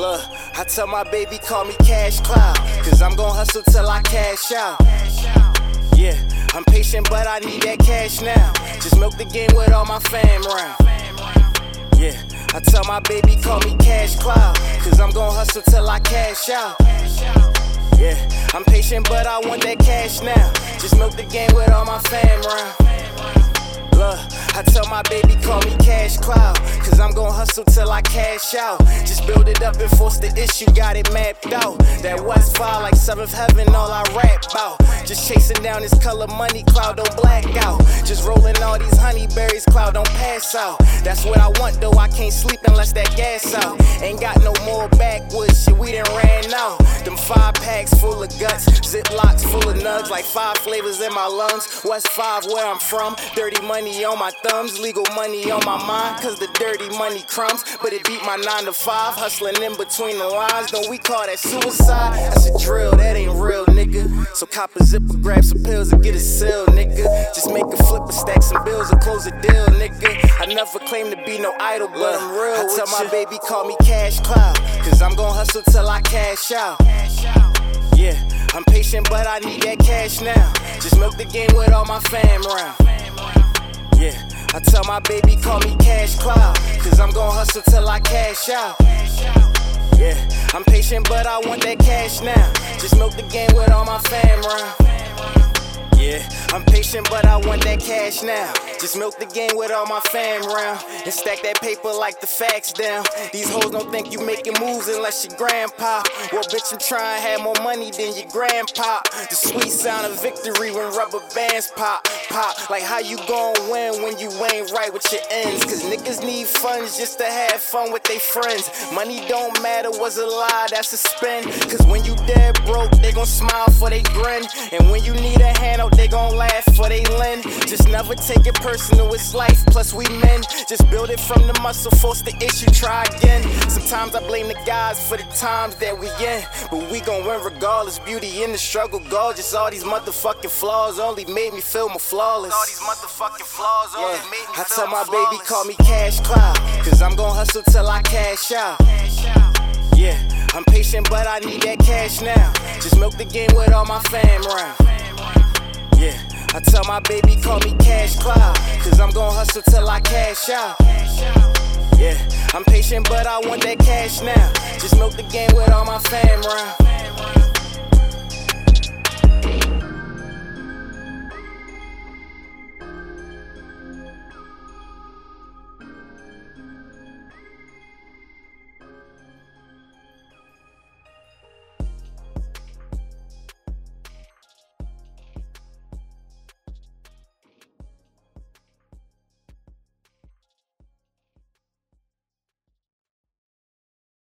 Look, I tell my baby, call me Cash Cloud. Cause I'm gon' hustle till I cash out. Yeah, I'm patient, but I need that cash now. Just milk the game with all my fam round. Yeah, I tell my baby, call me Cash Cloud. Cause I'm gon' hustle till I cash out. Yeah, I'm patient, but I want that cash now. Just milk the game with all my fam round. Look, I tell my baby, call me Cash Cloud. Cause I'm gon' hustle till I cash out. Just build it up and force the issue, got it mapped out. That West Five like seventh heaven, all I rap about. Just chasing down this color money, cloud don't black out. Just rolling all these honeyberries, cloud don't pass out. That's what I want though, I can't sleep unless that gas out. Ain't got no more backwoods Them five packs full of guts, ziplocs full of nugs, like five flavors in my lungs. West Five, where I'm from, dirty money on my thumbs, legal money on my mind, cause the dirty money crumbs. But it beat my nine to five, hustling in between the lines. Don't we call that suicide? That's a drill, that ain't real, nigga. So cop a zipper, grab some pills and get it sealed, nigga. Just make a flip or stack some bills or close a deal, nigga. I never claim to be no idol, but I'm real. I tell my baby, call me Cash Cloud, cause I'm gon' hustle till I cash out. Yeah, I'm patient, but I need that cash now. Just milk the game with all my fam round. Yeah, I tell my baby, call me Cash Cloud. Cause I'm gon' hustle till I cash out. Yeah, I'm patient, but I want that cash now. Just milk the game with all my fam round. Yeah, I'm patient, but I want that cash now. Just milk the game with all my fam round. And stack that paper like the facts down. These hoes don't think you making moves unless your grandpa. Well, bitch, I'm trying to have more money than your grandpa. The sweet sound of victory when rubber bands pop. Pop, like how you gon' win when you ain't right with your ends. Cause niggas need funds just to have fun with their friends. Money don't matter, was a lie, that's a spin. Cause when you dead broke, they gon' smile for they grin. And when you need a handout, they gon' laugh for they lend. Just never take it personal, it's life, plus we men. Just build it from the muscle, force the issue, try again. Sometimes I blame the guys for the times that we in. But we gon' win regardless. Beauty in the struggle, gorgeous. All these motherfucking flaws only made me feel more flawless. All these motherfucking flaws only Yeah, made me I tell my flawless. baby, call me Cash Cloud. Cause I'm gon' hustle till I cash out. Yeah, I'm patient, but I need that cash now. Just milk the game with all my fam round. Yeah, I tell my baby, call me Cash Cloud. Cause I'm gon' hustle till I cash out. Yeah, I'm patient, but I want that cash now. Just milk the game with all my fam round.